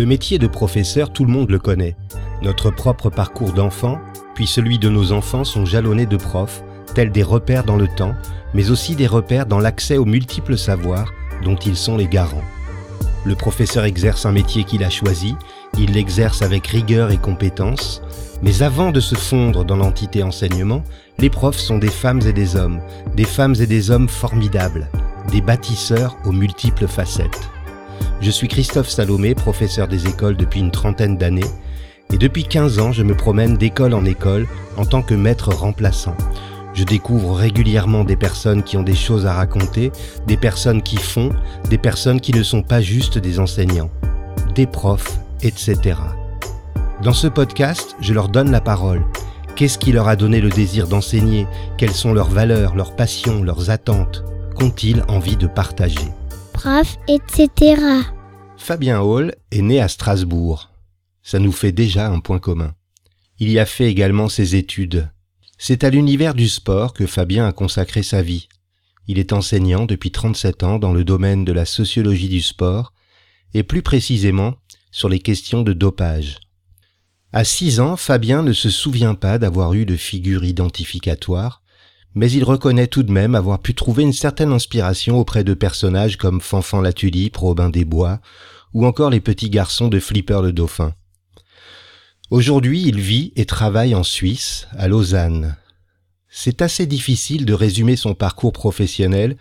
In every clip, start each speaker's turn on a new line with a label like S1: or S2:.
S1: Le métier de professeur, tout le monde le connaît. Notre propre parcours d'enfant, puis celui de nos enfants sont jalonnés de profs, tels des repères dans le temps, mais aussi des repères dans l'accès aux multiples savoirs dont ils sont les garants. Le professeur exerce un métier qu'il a choisi, il l'exerce avec rigueur et compétence, mais avant de se fondre dans l'entité enseignement, les profs sont des femmes et des hommes, des femmes et des hommes formidables, des bâtisseurs aux multiples facettes. Je suis Christophe Salomé, professeur des écoles depuis une trentaine d'années, et depuis 15 ans, je me promène d'école en école en tant que maître remplaçant. Je découvre régulièrement des personnes qui ont des choses à raconter, des personnes qui font, des personnes qui ne sont pas juste des enseignants, des profs, etc. Dans ce podcast, je leur donne la parole. Qu'est-ce qui leur a donné le désir d'enseigner? Quelles sont leurs valeurs, leurs passions, leurs attentes? Qu'ont-ils envie de partager?
S2: Etc.
S1: Fabien Hall est né à Strasbourg. Ça nous fait déjà un point commun. Il y a fait également ses études. C'est à l'univers du sport que Fabien a consacré sa vie. Il est enseignant depuis 37 ans dans le domaine de la sociologie du sport et plus précisément sur les questions de dopage. À 6 ans, Fabien ne se souvient pas d'avoir eu de figure identificatoire, mais il reconnaît tout de même avoir pu trouver une certaine inspiration auprès de personnages comme Fanfan la Tulipe, Robin des Bois, ou encore les petits garçons de Flipper le Dauphin. Aujourd'hui, il vit et travaille en Suisse, à Lausanne. C'est assez difficile de résumer son parcours professionnel,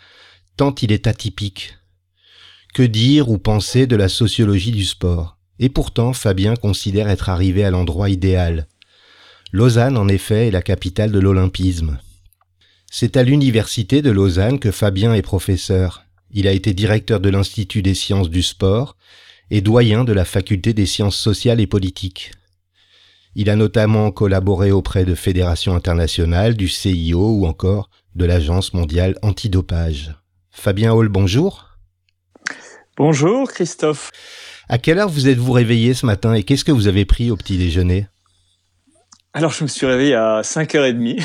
S1: tant il est atypique. Que dire ou penser de la sociologie du sport? Et pourtant, Fabien considère être arrivé à l'endroit idéal. Lausanne, en effet, est la capitale de l'olympisme. C'est à l'université de Lausanne que Fabien est professeur. Il a été directeur de l'Institut des sciences du sport et doyen de la faculté des sciences sociales et politiques. Il a notamment collaboré auprès de fédérations internationales, du CIO ou encore de l'Agence mondiale antidopage. Fabien Hall, bonjour.
S3: Bonjour Christophe.
S1: À quelle heure vous êtes-vous réveillé ce matin et qu'est-ce que vous avez pris au petit déjeuner?
S3: Alors je me suis réveillé à 5h30.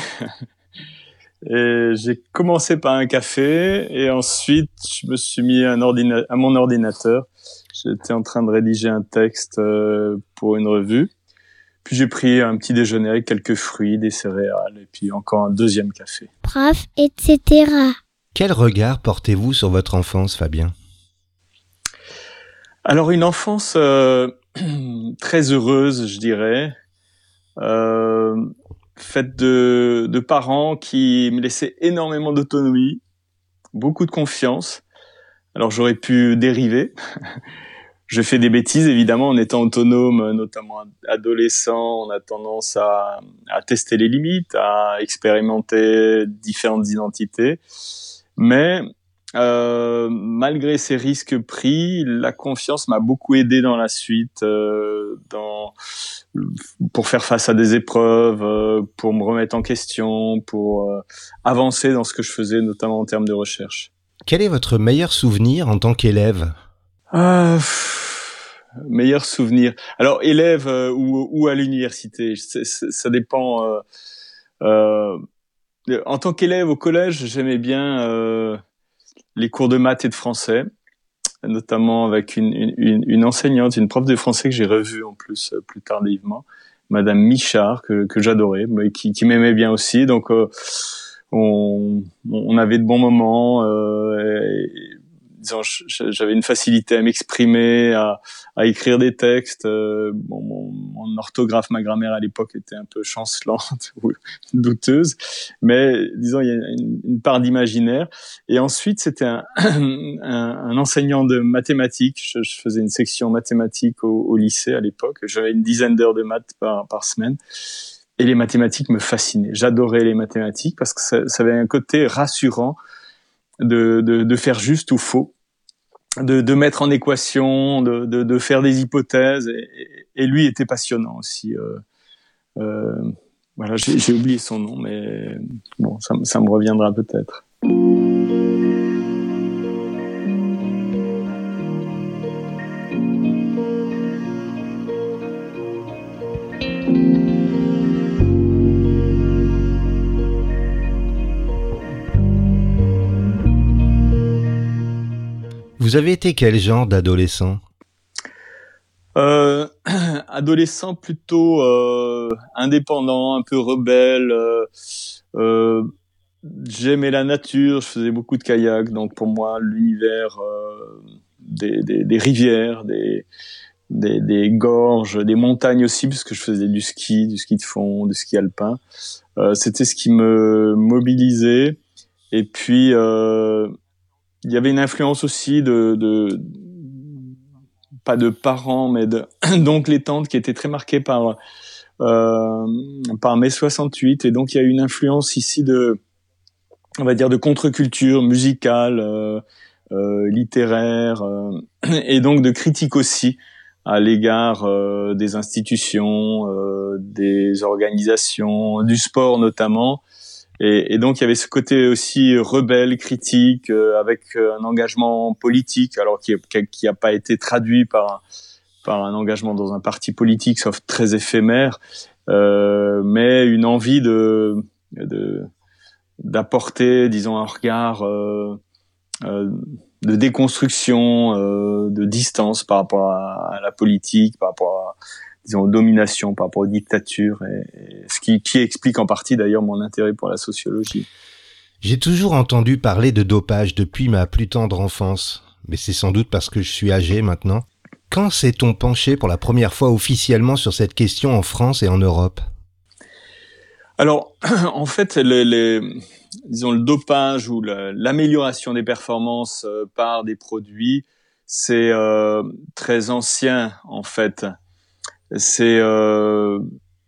S3: J'ai commencé par un café et ensuite je me suis mis à, à mon ordinateur. J'étais en train de rédiger un texte euh, pour une revue. Puis j'ai pris un petit déjeuner avec quelques fruits, des céréales et puis encore un deuxième café.
S2: Prof, etc.
S1: Quel regard portez-vous sur votre enfance, Fabien?
S3: Alors une enfance euh, très heureuse, je dirais, euh, faite de, parents qui me laissaient énormément d'autonomie, beaucoup de confiance. Alors j'aurais pu dériver. je fais des bêtises évidemment en étant autonome, notamment adolescent, on a tendance à, à tester les limites, à expérimenter différentes identités. Mais euh, malgré ces risques pris, la confiance m'a beaucoup aidé dans la suite, euh, dans pour faire face à des épreuves, euh, pour me remettre en question, pour euh, avancer dans ce que je faisais, notamment en termes de recherche.
S1: Quel est votre meilleur souvenir en tant qu'élève?
S3: Euh, meilleur souvenir. Alors élève euh, ou, ou, à l'université, ça dépend. Euh, euh, en tant qu'élève au collège, j'aimais bien euh, les cours de maths et de français, notamment avec une, une, une enseignante, une prof de français que j'ai revue en plus plus tardivement, Madame Michard, que, que j'adorais, mais qui, qui m'aimait bien aussi. Donc on, on, avait de bons moments. Et, j'avais une facilité à m'exprimer, à, écrire des textes. Euh, mon, orthographe, ma grammaire à l'époque était un peu chancelante ou douteuse, mais disons il y a une, part d'imaginaire. Et ensuite, c'était un, enseignant de mathématiques. Je, faisais une section mathématiques au, lycée à l'époque. J'avais une dizaine d'heures de maths par, semaine. Et les mathématiques me fascinaient. J'adorais les mathématiques parce que ça, avait un côté rassurant de, faire juste ou faux de, de, mettre en équation, de, de, de faire des hypothèses. Et, et, lui était passionnant aussi. Euh, euh, voilà, j'ai oublié son nom, mais bon, ça, ça me reviendra peut-être.
S1: Vous avez été quel genre d'adolescent?
S3: Euh, Adolescent plutôt euh, indépendant, un peu rebelle. Euh, J'aimais la nature, je faisais beaucoup de kayak, donc pour moi l'univers des, rivières, des, des, gorges, des montagnes aussi, parce que je faisais du ski, du ski de fond, du ski alpin. C'était ce qui me mobilisait. Et puis il y avait une influence aussi de, de pas de parents, mais de donc les tantes qui étaient très marquées par euh, par mai 68 et donc il y a une influence ici de on va dire de contre-culture musicale, euh, euh, littéraire euh, et donc de critique aussi à l'égard euh, des institutions, euh, des organisations, du sport notamment. Et, donc il y avait ce côté aussi rebelle, critique, avec un engagement politique, alors qui n'a pas été traduit par par un engagement dans un parti politique, sauf très éphémère, mais une envie de, d'apporter, disons, un regard euh, euh, de déconstruction, euh, de distance par rapport à, la politique, par rapport à, disons, aux dominations, par rapport aux dictatures, et, et ce qui, qui explique en partie d'ailleurs mon intérêt pour la sociologie.
S1: J'ai toujours entendu parler de dopage depuis ma plus tendre enfance, mais c'est sans doute parce que je suis âgé maintenant. Quand s'est-on penché pour la première fois officiellement sur cette question en France et en Europe?
S3: Alors, en fait, les, les, disons le dopage ou l'amélioration des performances euh, par des produits, c'est euh, très ancien en fait. C'est euh,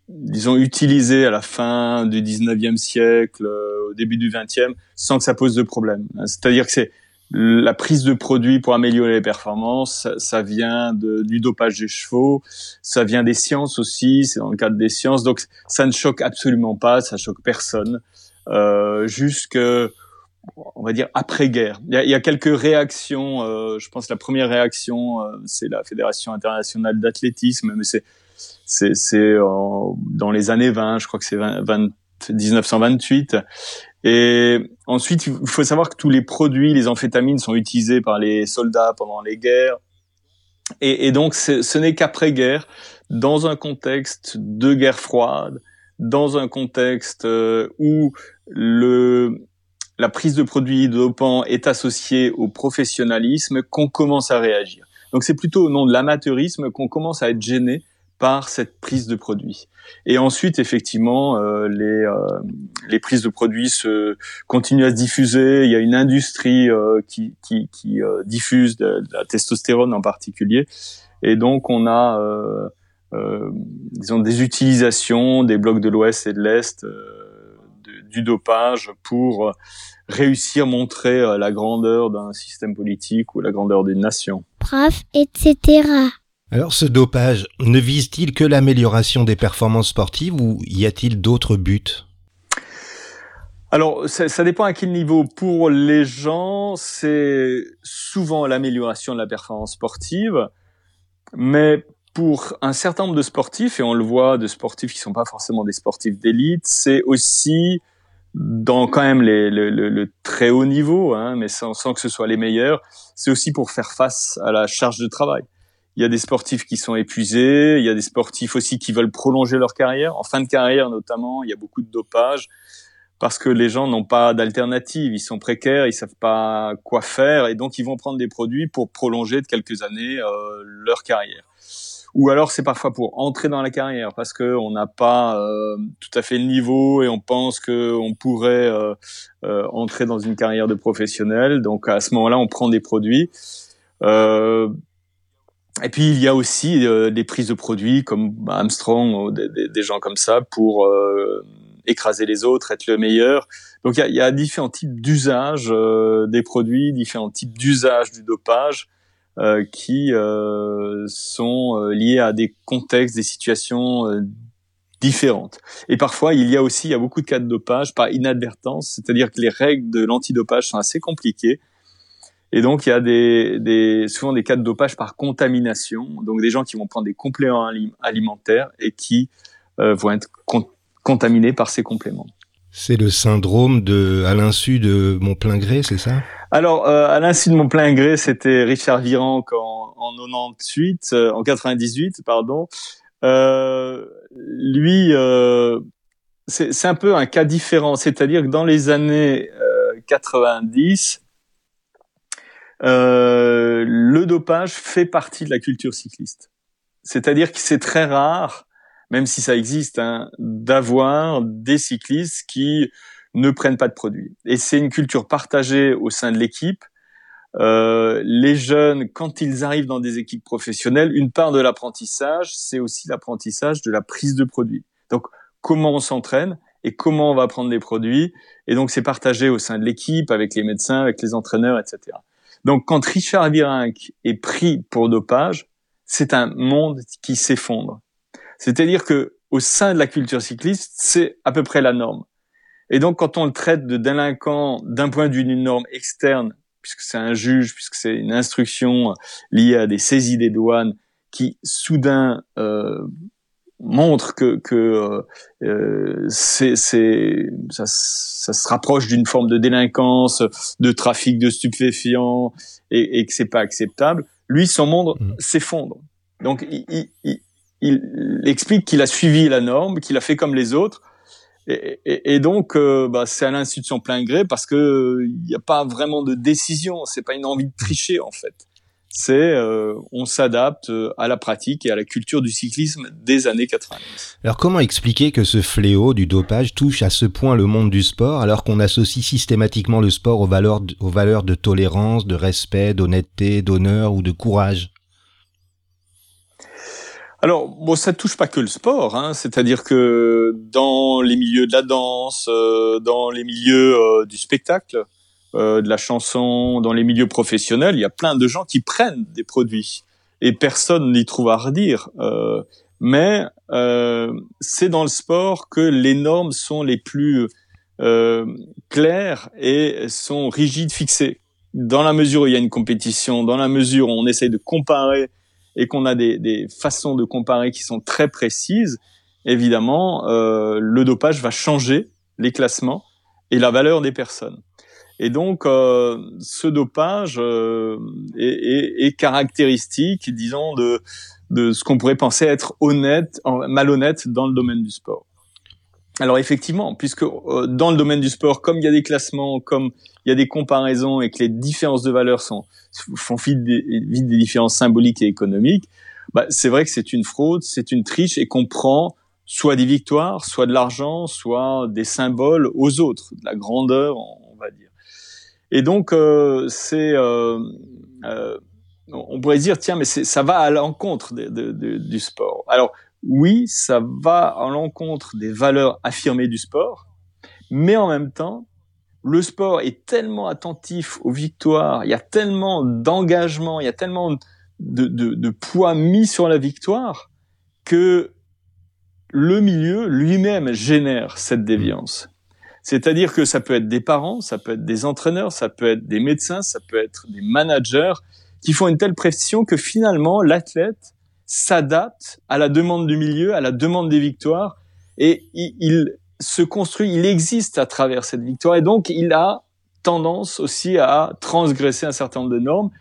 S3: disons utilisé à la fin du 19e siècle, euh, au début du 20e, sans que ça pose de problème. C'est-à-dire que c'est la prise de produits pour améliorer les performances, ça, vient de, du dopage des chevaux, ça vient des sciences aussi, c'est dans le cadre des sciences, donc ça ne choque absolument pas, ça choque personne, euh, jusque on va dire après-guerre. Il, il y a, quelques réactions, euh, je pense que la première réaction, euh, c'est la Fédération internationale d'athlétisme, mais c'est c'est c'est dans les années 20, je crois que c'est 1928 et ensuite, il faut savoir que tous les produits, les amphétamines sont utilisés par les soldats pendant les guerres. Et, et donc, ce n'est qu'après-guerre, dans un contexte de guerre froide, dans un contexte euh, où le, la prise de produits dopants est associée au professionnalisme, qu'on commence à réagir. Donc c'est plutôt au nom de l'amateurisme qu'on commence à être gêné par cette prise de produits. Et ensuite, effectivement, euh, les, euh, les prises de produits se continuent à se diffuser. Il y a une industrie euh, qui, qui, qui euh, diffuse de, la testostérone en particulier. Et donc, on a, euh, euh, disons, des utilisations des blocs de l'Ouest et de l'Est du dopage pour réussir à montrer la grandeur d'un système politique ou la grandeur d'une nation.
S2: Bref, etc.
S1: Alors ce dopage ne vise-t-il que l'amélioration des performances sportives ou y a-t-il d'autres buts?
S3: Alors, ça, ça, dépend à quel niveau. Pour les gens, c'est souvent l'amélioration de la performance sportive, mais pour un certain nombre de sportifs, et on le voit, de sportifs qui sont pas forcément des sportifs d'élite, c'est aussi dans quand même les, le, le, le, très haut niveau, hein, mais sans, sans que ce soit les meilleurs, c'est aussi pour faire face à la charge de travail. Il y a des sportifs qui sont épuisés, il y a des sportifs aussi qui veulent prolonger leur carrière. En fin de carrière notamment, il y a beaucoup de dopage parce que les gens n'ont pas d'alternative, ils sont précaires, ils savent pas quoi faire et donc ils vont prendre des produits pour prolonger de quelques années euh, leur carrière. Ou alors c'est parfois pour entrer dans la carrière parce que on n'a pas euh, tout à fait le niveau et on pense que on pourrait euh, euh entrer dans une carrière de professionnel. Donc à ce moment-là, on prend des produits. Et puis il y a aussi des prises de produits comme Armstrong des, des, gens comme ça pour écraser les autres, être le meilleur. Donc il y a, y a différents types d'usage euh, des produits, différents types d'usage du dopage euh, qui euh, sont liés à des contextes, des situations différentes. Et parfois il y a aussi il y a beaucoup de cas de dopage par inadvertance, c'est-à-dire que les règles de l'antidopage sont assez compliquées et donc, il y a des, des, souvent des cas de dopage par contamination, donc des gens qui vont prendre des compléments alimentaires et qui euh, vont être con contaminés par ces compléments.
S1: C'est le syndrome de à l'insu de mon plein gré, c'est ça?
S3: Alors, euh, à l'insu de mon plein gré, c'était Richard Virenque en, en 98, euh, en 98, pardon. Euh, lui, euh, c'est un peu un cas différent, c'est-à-dire que dans les années 90, le dopage fait partie de la culture cycliste. C'est-à-dire que c'est très rare même si ça existe, hein, d'avoir des cyclistes qui ne prennent pas de produits. Et c'est une culture partagée au sein de l'équipe. Euh, les jeunes, quand ils arrivent dans des équipes professionnelles, une part de l'apprentissage, c'est aussi l'apprentissage de la prise de produits. Donc, comment on s'entraîne et comment on va prendre des produits. Et donc, c'est partagé au sein de l'équipe, avec les médecins, avec les entraîneurs, etc. Donc, quand Richard Virenque est pris pour dopage, c'est un monde qui s'effondre. C'est-à-dire que au sein de la culture cycliste, c'est à peu près la norme. Et donc, quand on le traite de délinquant d'un point de vue d'une norme externe, puisque c'est un juge, puisque c'est une instruction liée à des saisies des douanes qui soudain euh, montre que, que euh, c'est, ça, ça, se rapproche d'une forme de délinquance, de trafic de stupéfiants, et, et que c'est pas acceptable. Lui, son monde mmh. s'effondre. Donc, il, il, il explique qu'il a suivi la norme, qu'il a fait comme les autres. Et, donc, euh, bah, c'est à l'insu de son plein gré parce que il n'y a pas vraiment de décision. C'est pas une envie de tricher en fait. C'est euh, on s'adapte euh, à la pratique et à la culture du cyclisme des années 90.
S1: Alors comment expliquer que ce fléau du dopage touche à ce point le monde du sport alors qu'on associe systématiquement le sport aux valeurs de tolérance, de respect, d'honnêteté, d'honneur ou de courage?
S3: Alors, bon, ça touche pas que le sport, hein, c'est-à-dire que dans les milieux de la danse, euh, dans les milieux euh, du spectacle, euh, de la chanson, dans les milieux professionnels, il y a plein de gens qui prennent des produits et personne n'y trouve à redire. mais c'est dans le sport que les normes sont les plus claires et sont rigides, fixées. Dans la mesure où il y a une compétition, dans la mesure où on essaye de comparer et qu'on a des, des, façons de comparer qui sont très précises, évidemment, euh, le dopage va changer les classements et la valeur des personnes. Et donc, euh, ce dopage euh, est, est, est, caractéristique, disons, de, de ce qu'on pourrait penser être honnête, malhonnête dans le domaine du sport. Alors effectivement, puisque euh, dans le domaine du sport, comme il y a des classements, comme il y a des comparaisons et que les différences de valeur sont font vite des, des différences symboliques et économiques, bah, c'est vrai que c'est une fraude, c'est une triche et qu'on prend soit des victoires, soit de l'argent, soit des symboles aux autres, de la grandeur, on va dire. Et donc euh, c'est euh, euh, on pourrait dire tiens mais ça va à l'encontre du sport. Alors oui, ça va à l'encontre des valeurs affirmées du sport, mais en même temps, le sport est tellement attentif aux victoires, il y a tellement d'engagement, il y a tellement de, de, de, poids mis sur la victoire que le milieu lui-même génère cette déviance. C'est-à-dire que ça peut être des parents, ça peut être des entraîneurs, ça peut être des médecins, ça peut être des managers qui font une telle pression que finalement l'athlète s'adapte à la demande du milieu, à la demande des victoires, et il, se construit, il existe à travers cette victoire, et donc il a tendance aussi à transgresser un certain nombre de normes,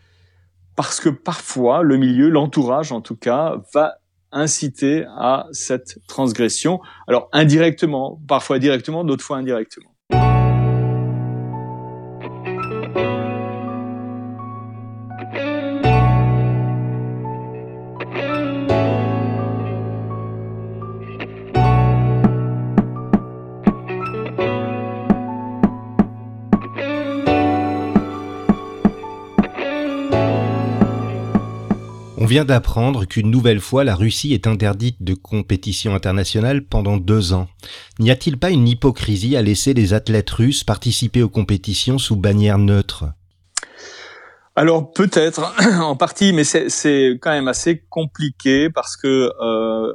S3: parce que parfois le milieu, l'entourage en tout cas, va inciter à cette transgression, alors indirectement, parfois directement, d'autres fois indirectement.
S1: On vient d'apprendre qu'une nouvelle fois la Russie est interdite de compétition internationale pendant deux ans. N'y a-t-il pas une hypocrisie à laisser les athlètes russes participer aux compétitions sous bannière neutre?
S3: Alors peut-être en partie, mais c'est quand même assez compliqué parce que euh,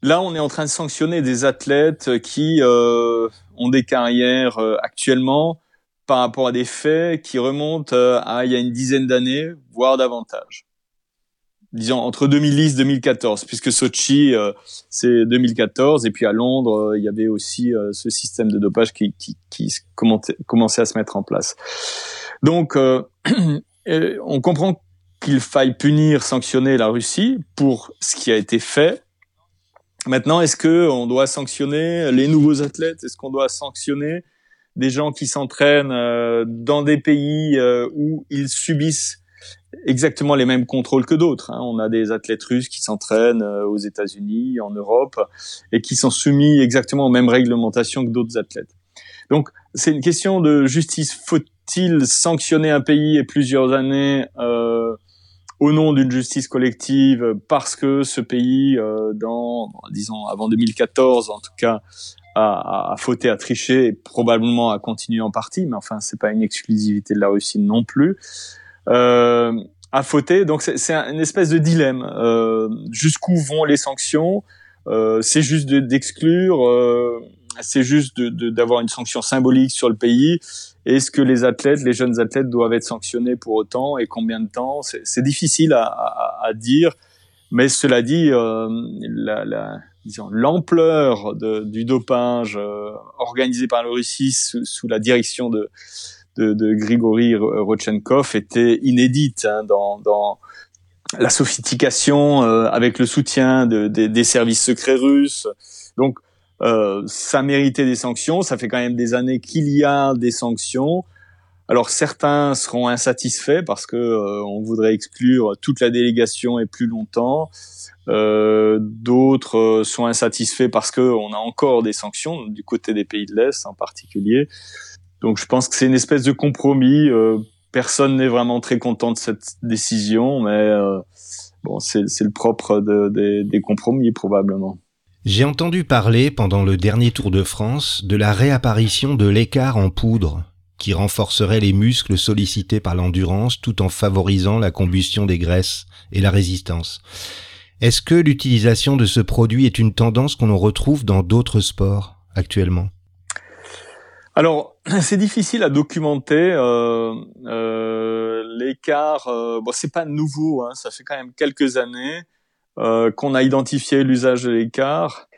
S3: là on est en train de sanctionner des athlètes qui euh, ont des carrières euh, actuellement par rapport à des faits qui remontent à il y a une dizaine d'années, voire davantage. Disons entre 2010 2014 puisque Sochi euh, c'est 2014 et puis à Londres euh, il y avait aussi euh, ce système de dopage qui, qui, qui commençait à se mettre en place. Donc on comprend qu'il faille punir sanctionner la Russie pour ce qui a été fait. Maintenant est-ce que on doit sanctionner les nouveaux athlètes? Est-ce qu'on doit sanctionner des gens qui s'entraînent dans des pays où ils subissent exactement les mêmes contrôles que d'autres. Hein. On a des athlètes russes qui s'entraînent euh, aux États-Unis, en Europe, et qui sont soumis exactement aux mêmes réglementations que d'autres athlètes. Donc, c'est une question de justice. Faut-il sanctionner un pays et plusieurs années euh, au nom d'une justice collective parce que ce pays, euh, dans, disons, avant 2014 en tout cas, a, a, fauté, a triché et probablement a continué en partie, mais enfin, c'est pas une exclusivité de la Russie non plus euh, à fauter. Donc c'est une espèce de dilemme. Euh, Jusqu'où vont les sanctions euh, C'est juste d'exclure. Euh, c'est juste d'avoir une sanction symbolique sur le pays. Est-ce que les athlètes, les jeunes athlètes, doivent être sanctionnés pour autant et combien de temps? C'est difficile à, à, à, dire. Mais cela dit, euh, la, la l'ampleur du dopage euh, organisé par la Russie sous, sous, la direction de de, Grigory Rodchenkov était inédite hein, dans, la sophistication euh, avec le soutien de, des services secrets russes. Donc euh, ça méritait des sanctions. Ça fait quand même des années qu'il y a des sanctions. Alors certains seront insatisfaits parce que euh, on voudrait exclure toute la délégation et plus longtemps. D'autres sont insatisfaits parce que on a encore des sanctions du côté des pays de l'Est en particulier. Donc je pense que c'est une espèce de compromis. Euh, personne n'est vraiment très content de cette décision, mais euh, bon, c'est le propre de, des compromis probablement.
S1: J'ai entendu parler pendant le dernier Tour de France de la réapparition de l'écart en poudre qui renforcerait les muscles sollicités par l'endurance tout en favorisant la combustion des graisses et la résistance. Est-ce que l'utilisation de ce produit est une tendance qu'on retrouve dans d'autres sports actuellement?
S3: Alors, c'est difficile à documenter euh, euh, l'écart. Euh, bon, c'est pas nouveau, hein, ça fait quand même quelques années euh, qu'on a identifié l'usage de l'écart.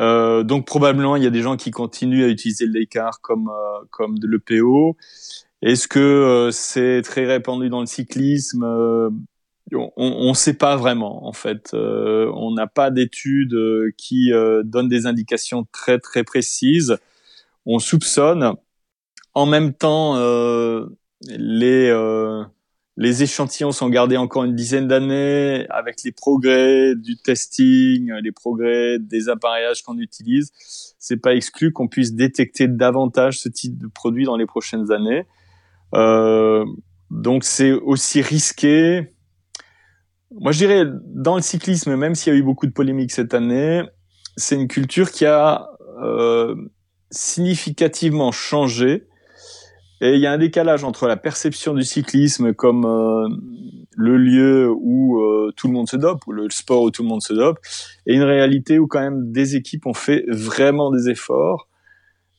S3: Euh, donc probablement il y a des gens qui continuent à utiliser l'écart comme euh, comme de l'EPO. Est-ce que c'est très répandu dans le cyclisme on ne sait pas vraiment en fait. on n'a pas d'études qui donnent des indications très très précises on soupçonne. En même temps, euh, les euh, les échantillons sont gardés encore une dizaine d'années avec les progrès du testing, les progrès des appareillages qu'on utilise. C'est pas exclu qu'on puisse détecter davantage ce type de produit dans les prochaines années. Euh, donc c'est aussi risqué. Moi, je dirais dans le cyclisme, même s'il y a eu beaucoup de polémiques cette année, c'est une culture qui a euh, significativement changé. Et il y a un décalage entre la perception du cyclisme comme euh, le lieu où euh, tout le monde se dope, ou le sport où tout le monde se dope, et une réalité où quand même des équipes ont fait vraiment des efforts,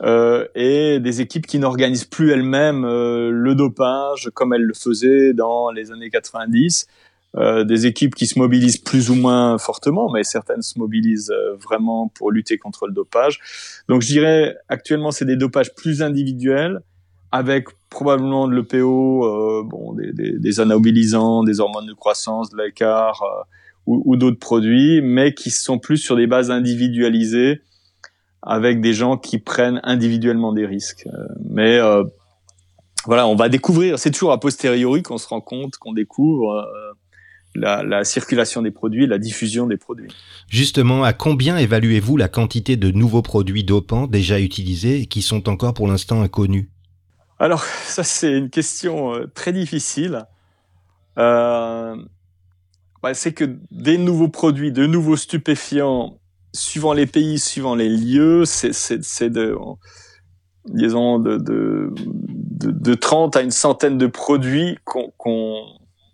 S3: euh, et des équipes qui n'organisent plus elles-mêmes euh, le dopage comme elles le faisaient dans les années 90, euh, des équipes qui se mobilisent plus ou moins fortement, mais certaines se mobilisent vraiment pour lutter contre le dopage. Donc je dirais actuellement c'est des dopages plus individuels avec probablement de l'EPO, euh, bon, des, des, des, anabilisants, des hormones de croissance, de l'écart euh, ou, ou d'autres produits, mais qui sont plus sur des bases individualisées avec des gens qui prennent individuellement des risques. mais voilà, on va découvrir. C'est toujours a posteriori qu'on se rend compte, qu'on découvre la, circulation des produits, la diffusion des produits.
S1: Justement, à combien évaluez-vous la quantité de nouveaux produits dopants déjà utilisés et qui sont encore pour l'instant inconnus?
S3: Alors, ça c'est une question euh, très difficile. Euh, bah, c'est que des nouveaux produits, de nouveaux stupéfiants, suivant les pays, suivant les lieux, c'est de, disons, de, de, de, de, 30 à une centaine de produits qu'on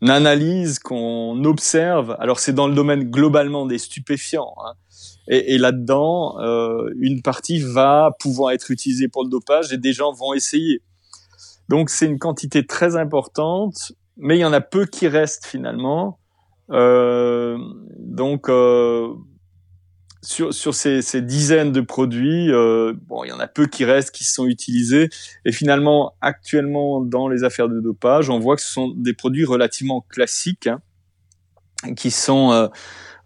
S3: analyse, qu'on observe. Alors c'est dans le domaine globalement des stupéfiants. Hein. Et, et là-dedans, euh, une partie va pouvoir être utilisée pour le dopage et des gens vont essayer. Donc c'est une quantité très importante, mais il y en a peu qui restent finalement. Euh, donc euh, sur, sur ces, ces, dizaines de produits, euh, bon, il y en a peu qui restent, qui sont utilisés. Et finalement, actuellement, dans les affaires de dopage, on voit que ce sont des produits relativement classiques, hein, qui sont euh,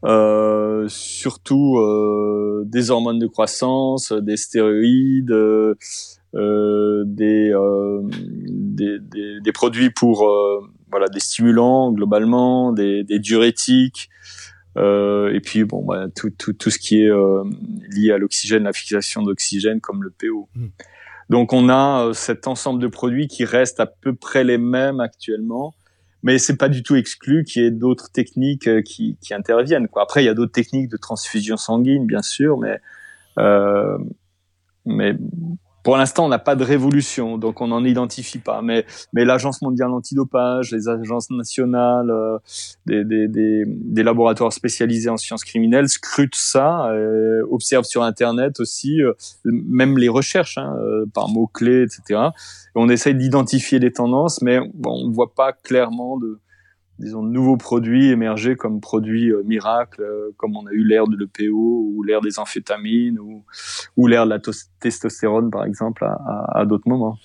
S3: euh, surtout euh, des hormones de croissance, des stéroïdes, euh, des, des, des, des, produits pour voilà des stimulants globalement, des, des diurétiques. Euh, et puis bon, bah, tout, tout, tout, ce qui est euh, lié à l'oxygène, la fixation d'oxygène, comme le PO. Mm. Donc on a euh, cet ensemble de produits qui restent à peu près les mêmes actuellement, mais c'est pas du tout exclu qu'il y ait d'autres techniques euh, qui, qui, interviennent. Quoi. Après, il y a d'autres techniques de transfusion sanguine, bien sûr, mais mais pour l'instant, on n'a pas de révolution, donc on n'en identifie pas. Mais, mais l'Agence mondiale antidopage, les agences nationales, euh, des, des, des, des, laboratoires spécialisés en sciences criminelles scrutent ça, euh, observent sur Internet aussi, euh, même les recherches hein, euh, par mots-clés, etc. Et on essaye d'identifier les tendances, mais bon, on ne voit pas clairement de, disons, nouveaux produits émerger comme produits euh, miracles, euh, comme on a eu l'ère de l'EPO ou l'ère des amphétamines ou, ou l'ère de la testostérone, par exemple, à, d'autres moments.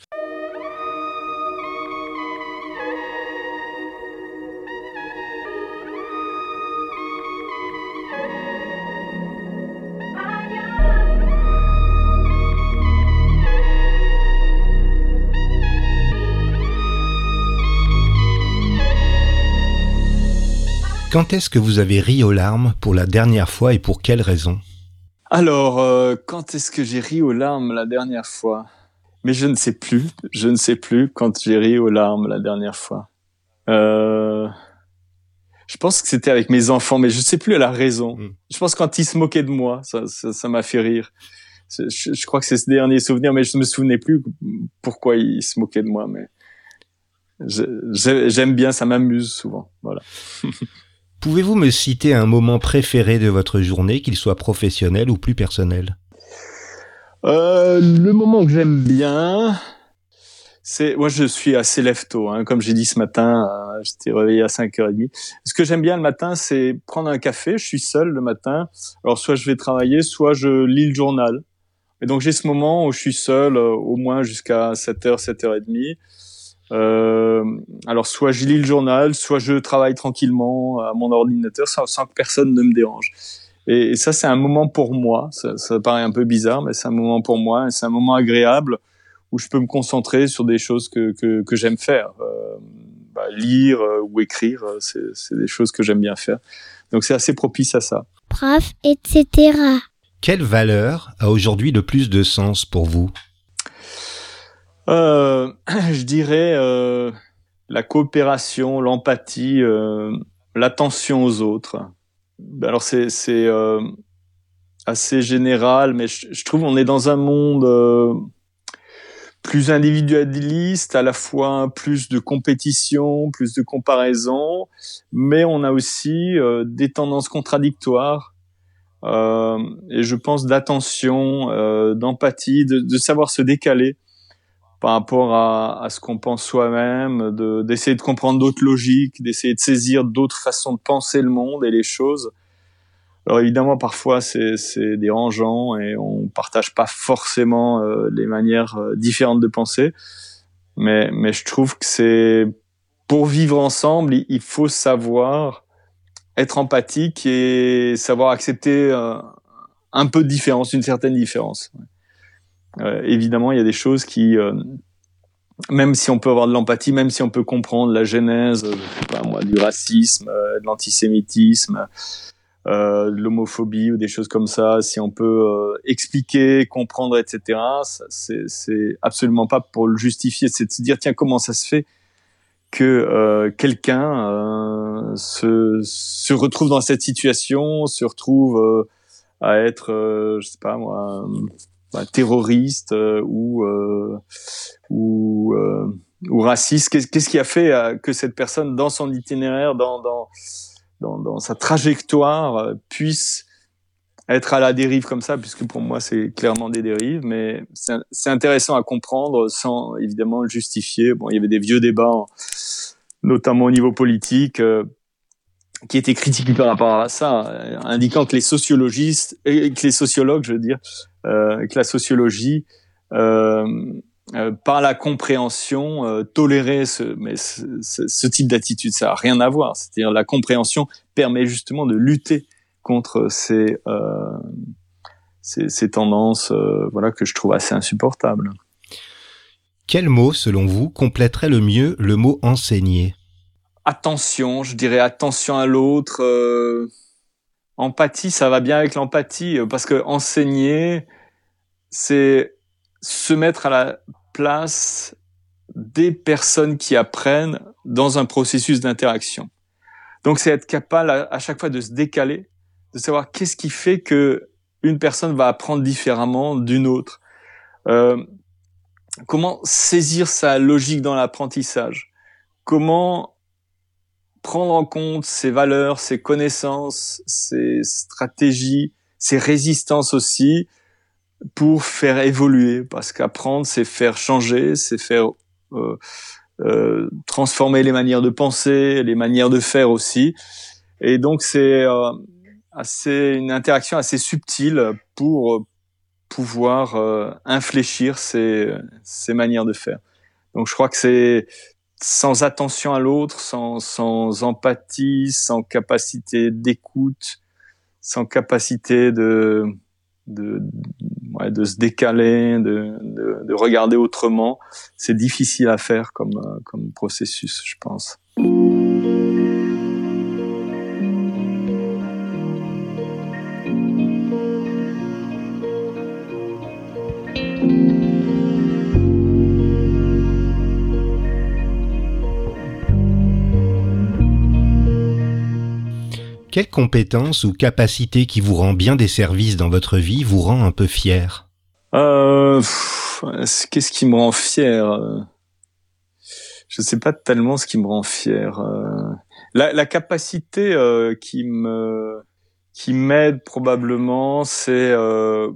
S1: Quand est-ce que vous avez ri aux larmes pour la dernière fois et pour quelle raison?
S3: Alors, euh, quand est-ce que j'ai ri aux larmes la dernière fois? Mais je ne sais plus. Je ne sais plus quand j'ai ri aux larmes la dernière fois. Euh... Je pense que c'était avec mes enfants, mais je ne sais plus la raison. Mm. Je pense quand ils se moquaient de moi, ça m'a ça, ça fait rire. Je, je, crois que c'est ce dernier souvenir, mais je ne me souvenais plus pourquoi ils se moquaient de moi. Mais j'aime bien, ça m'amuse souvent. Voilà.
S1: Pouvez-vous me citer un moment préféré de votre journée, qu'il soit professionnel ou plus personnel?
S3: Euh, Le moment que j'aime bien, c'est moi je suis assez lève tôt, hein. comme j'ai dit ce matin, euh, j'étais réveillé à 5h30. Ce que j'aime bien le matin, c'est prendre un café, je suis seul le matin. Alors soit je vais travailler, soit je lis le journal. Et donc j'ai ce moment où je suis seul euh, au moins jusqu'à 7h, 7h30 euh, alors soit je lis le journal, soit je travaille tranquillement à mon ordinateur sans, sans que personne ne me dérange. Et, et ça, c'est un moment pour moi. Ça, ça, paraît un peu bizarre, mais c'est un moment pour moi. C'est un moment agréable où je peux me concentrer sur des choses que, que, que j'aime faire. Euh, bah, lire euh, ou écrire, euh, c'est des choses que j'aime bien faire. Donc c'est assez propice à ça.
S2: Prof, etc.
S1: Quelle valeur a aujourd'hui le plus de sens pour vous?
S3: Euh, je dirais euh, la coopération, l'empathie, euh, l'attention aux autres. Alors c'est euh, assez général, mais je, trouve on est dans un monde plus individualiste, à la fois plus de compétition, plus de comparaison, mais on a aussi des tendances contradictoires. et je pense d'attention, d'empathie, de, de, savoir se décaler par rapport à, à ce qu'on pense soi-même, de, d'essayer de comprendre d'autres logiques, d'essayer de saisir d'autres façons de penser le monde et les choses. Alors évidemment, parfois c'est, c'est dérangeant et on partage pas forcément euh, les manières euh, différentes de penser, mais mais je trouve que c'est pour vivre ensemble, il, faut savoir être empathique et savoir accepter euh, un peu de différence, une certaine différence. Évidemment, il y a des choses qui, euh, même si on peut avoir de l'empathie, même si on peut comprendre la genèse, euh, pas moi, du racisme, de l'antisémitisme, euh, de l'homophobie ou des choses comme ça, si on peut euh, expliquer, comprendre, etc., c'est absolument pas pour le justifier, c'est de se dire, tiens, comment ça se fait que euh, quelqu'un se, se retrouve dans cette situation, se retrouve à être, je sais pas moi, bah, terroriste euh, ou euh, ou euh, ou raciste. Qu'est-ce qui a fait que cette personne, dans son itinéraire, dans dans dans, dans sa trajectoire, puisse être à la dérive comme ça, puisque pour moi c'est clairement des dérives, mais c'est intéressant à comprendre sans évidemment le justifier. Bon, il y avait des vieux débats, notamment au niveau politique, qui était critiqué par rapport à ça, euh, indiquant que les sociologistes, et que les sociologues, je veux dire, euh, que la sociologie, euh, euh par la compréhension, euh, tolérait ce, type d'attitude. Ça a rien à voir. C'est-à-dire la compréhension permet justement de lutter contre ces, ces, ces tendances, voilà, que je trouve assez insupportables.
S1: Quel mot, selon vous, compléterait le mieux le mot enseigner?
S3: Attention, je dirais attention à l'autre. Euh, empathie, ça va bien avec l'empathie euh, parce que enseigner, c'est se mettre à la place des personnes qui apprennent dans un processus d'interaction. Donc c'est être capable à, chaque fois de se décaler, de savoir qu'est-ce qui fait que une personne va apprendre différemment d'une autre. Euh, comment saisir sa logique dans l'apprentissage? Comment prendre en compte ses valeurs, ses connaissances, ses stratégies, ses résistances aussi, pour faire évoluer. Parce qu'apprendre, c'est faire changer, c'est faire euh, euh, transformer les manières de penser, les manières de faire aussi. Et donc c'est euh, assez une interaction assez subtile pour pouvoir euh, infléchir ces, ces manières de faire. Donc je crois que c'est sans attention à l'autre, sans, sans empathie, sans capacité d'écoute, sans capacité de, de, ouais, de se décaler, de, de, de regarder autrement, c'est difficile à faire comme, comme processus, je pense.
S1: Quelle compétence ou capacité qui vous rend bien des services dans votre vie vous rend un peu fier?
S3: Euh, Qu'est-ce qui me rend fier Je ne sais pas tellement ce qui me rend fier. Euh. La, capacité euh, qui me qui m'aide probablement, c'est euh,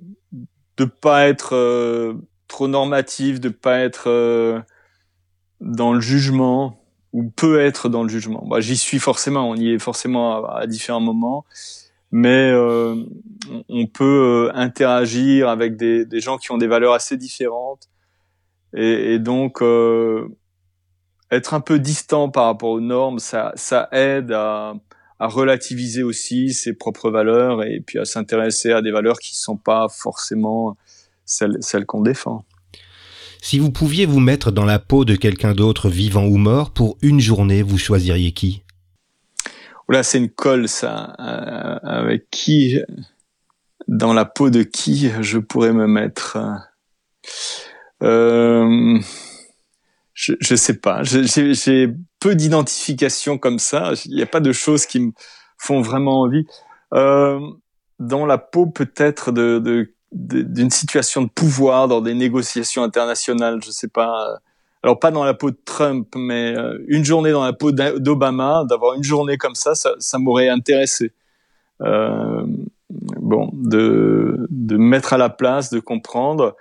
S3: de pas être euh, trop normatif, de pas être euh, dans le jugement, ou peut être dans le jugement. Bah, J'y suis forcément, on y est forcément à, différents moments, mais euh, on peut euh, interagir avec des, gens qui ont des valeurs assez différentes et, donc euh, être un peu distant par rapport aux normes, ça, ça aide à, relativiser aussi ses propres valeurs et puis à s'intéresser à des valeurs qui sont pas forcément celles, celles qu'on défend.
S1: Si vous pouviez vous mettre dans la peau de quelqu'un d'autre, vivant ou mort, pour une journée, vous choisiriez qui?
S3: Oula, c'est une colle, ça. Euh, avec qui, dans la peau de qui je pourrais me mettre? Euh, je, je sais pas. J'ai peu d'identification comme ça. Il n'y a pas de choses qui me font vraiment envie. Euh, dans la peau peut-être de d'une situation de pouvoir dans des négociations internationales, je sais pas. Alors pas dans la peau de Trump, mais euh, une journée dans la peau d'Obama, d'avoir une journée comme ça, ça, ça m'aurait intéressé. Euh, bon, de de mettre à la place, de comprendre.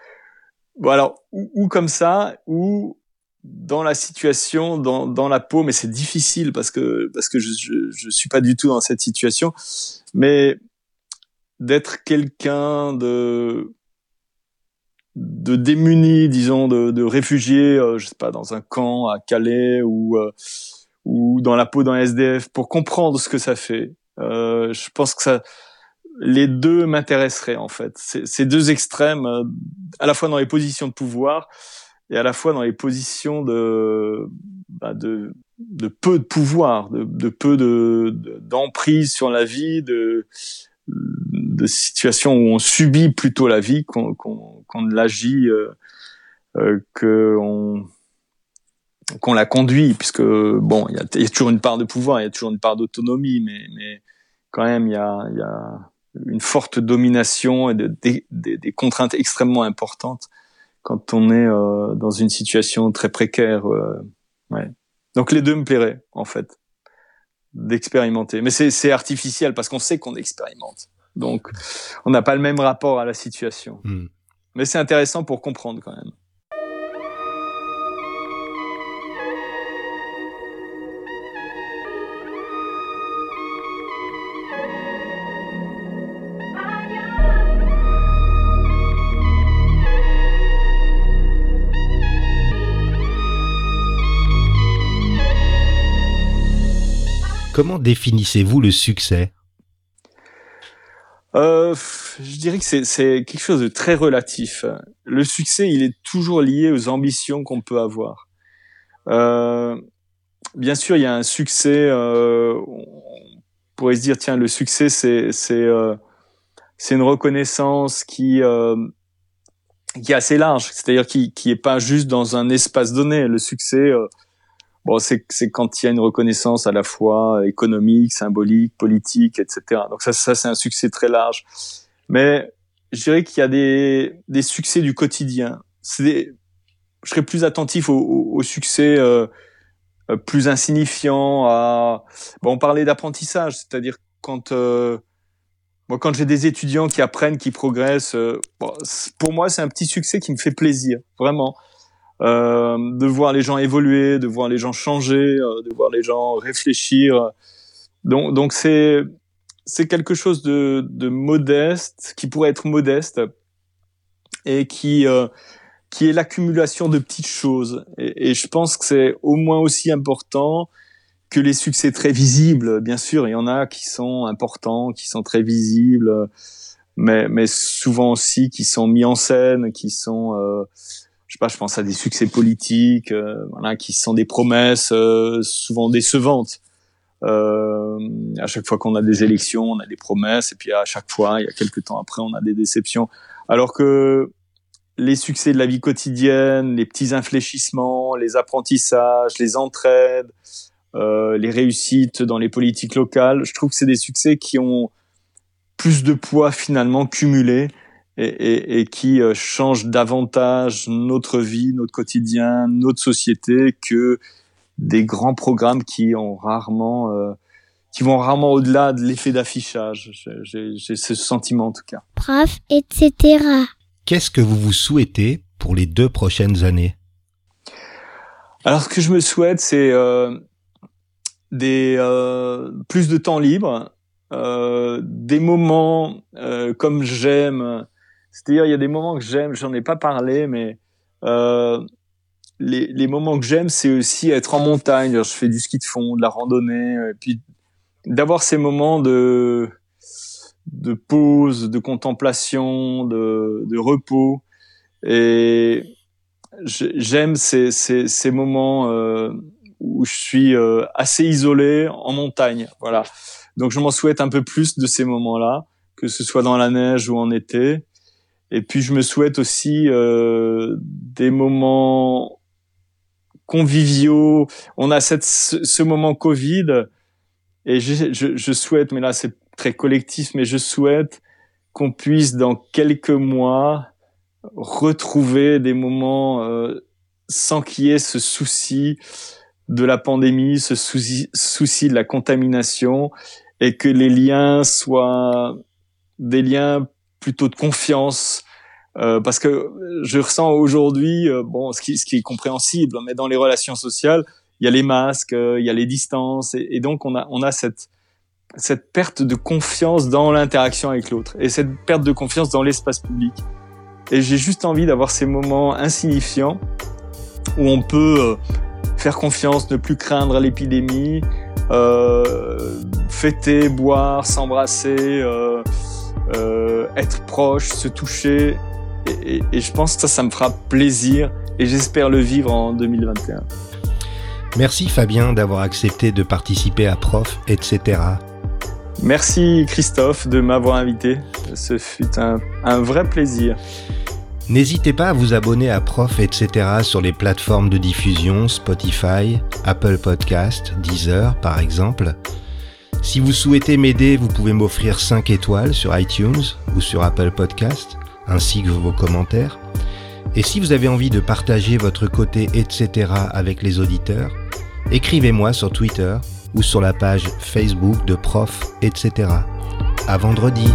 S3: Bon alors ou, comme ça, ou dans la situation, dans, dans la peau, mais c'est difficile parce que parce que je, je, je suis pas du tout dans cette situation. Mais d'être quelqu'un de de démuni, disons, de, de réfugié, euh, je sais pas, dans un camp à Calais ou euh, ou dans la peau d'un SDF, pour comprendre ce que ça fait. Euh, je pense que ça, les deux m'intéresseraient en fait. Ces deux extrêmes, euh, à la fois dans les positions de pouvoir et à la fois dans les positions de bah, de, de peu de pouvoir, de, de peu de d'emprise sur la vie, de de situations où on subit plutôt la vie qu'on qu'on ne l'agit euh, euh, qu'on qu'on la conduit puisque bon il y a, toujours une part de pouvoir il y a toujours une part d'autonomie mais mais quand même il y a y a une forte domination et de, des, des, contraintes extrêmement importantes quand on est euh, dans une situation très précaire euh, ouais donc les deux me plairaient en fait d'expérimenter. Mais c'est artificiel parce qu'on sait qu'on expérimente. Donc, on n'a pas le même rapport à la situation. Hmm. Mais c'est intéressant pour comprendre quand même.
S1: Comment définissez-vous le succès?
S3: Euh, Je dirais que c'est quelque chose de très relatif. Le succès, il est toujours lié aux ambitions qu'on peut avoir. Euh, bien sûr, il y a un succès. Euh, on pourrait se dire, tiens, le succès, c'est c'est euh, une reconnaissance qui euh, qui est assez large, c'est-à-dire qui qui est pas juste dans un espace donné. Le succès, euh, bon, c'est quand il y a une reconnaissance à la fois économique, symbolique, politique, etc. Donc ça, ça c'est un succès très large. Mais je dirais qu'il y a des des succès du quotidien. C'est je serais plus attentif au, au, succès euh, euh, plus insignifiant. À... Bon, on parlait d'apprentissage, c'est-à-dire quand euh, moi, quand j'ai des étudiants qui apprennent, qui progressent, euh, pour moi, c'est un petit succès qui me fait plaisir, vraiment. Euh, de voir les gens évoluer, de voir les gens changer, euh, de voir les gens réfléchir. Donc, donc c'est c'est quelque chose de, de modeste, qui pourrait être modeste et qui euh, qui est l'accumulation de petites choses. Et, et je pense que c'est au moins aussi important que les succès très visibles, bien sûr, il y en a qui sont importants, qui sont très visibles, mais, mais souvent aussi qui sont mis en scène, qui sont, euh, je pense à des succès politiques, euh, voilà, qui sont des promesses euh, souvent décevantes. Euh, à chaque fois qu'on a des élections, on a des promesses, et puis à chaque fois, il y a quelques temps après, on a des déceptions. Alors que les succès de la vie quotidienne, les petits infléchissements, les apprentissages, les entraides, euh, les réussites dans les politiques locales. Je trouve que c'est des succès qui ont plus de poids finalement cumulé et, et, et qui euh, changent davantage notre vie, notre quotidien, notre société que des grands programmes qui ont rarement, euh, qui vont rarement au-delà de l'effet d'affichage. J'ai ce sentiment en tout cas.
S2: Prof, etc.
S1: Qu'est-ce que vous vous souhaitez pour les deux prochaines années?
S3: Alors ce que je me souhaite, c'est euh, des euh, plus de temps libre, euh, des moments euh, comme j'aime. C'est-à-dire, il y a des moments que j'aime. J'en ai pas parlé, mais euh, les, les moments que j'aime, c'est aussi être en montagne. Je fais du ski de fond, de la randonnée, et puis d'avoir ces moments de de pause, de contemplation, de, de repos. Et j'aime ces, ces, ces moments euh, où je suis euh, assez isolé en montagne. Voilà. Donc je m'en souhaite un peu plus de ces moments-là, que ce soit dans la neige ou en été. Et puis je me souhaite aussi euh, des moments conviviaux. On a cette, ce, moment Covid et je, je, je souhaite, mais là c'est très collectif, mais je souhaite qu'on puisse dans quelques mois retrouver des moments euh, sans qu'il y ait ce souci de la pandémie, ce souci, souci de la contamination, et que les liens soient des liens plutôt de confiance, euh, parce que je ressens aujourd'hui, euh, bon, ce qui, ce qui est compréhensible, mais dans les relations sociales, il y a les masques, euh, il y a les distances, et, donc on a, on a cette, cette perte de confiance dans l'interaction avec l'autre, et cette perte de confiance dans l'espace public. Et j'ai juste envie d'avoir ces moments insignifiants où on peut faire confiance, ne plus craindre l'épidémie, euh, fêter, boire, s'embrasser, euh, euh, être proche, se toucher. Et, et, et, je pense que ça, ça me fera plaisir et j'espère le vivre en 2021.
S1: Merci Fabien d'avoir accepté de participer à Prof, etc.
S3: Merci Christophe de m'avoir invité. Ce fut un, un vrai plaisir.
S1: N'hésitez pas à vous abonner à Prof, etc. sur les plateformes de diffusion Spotify, Apple Podcast, Deezer par exemple. Si vous souhaitez m'aider, vous pouvez m'offrir 5 étoiles sur iTunes ou sur Apple Podcast, ainsi que vos commentaires. Et si vous avez envie de partager votre côté, etc. avec les auditeurs, écrivez-moi sur Twitter ou sur la page Facebook de Prof, etc. À vendredi.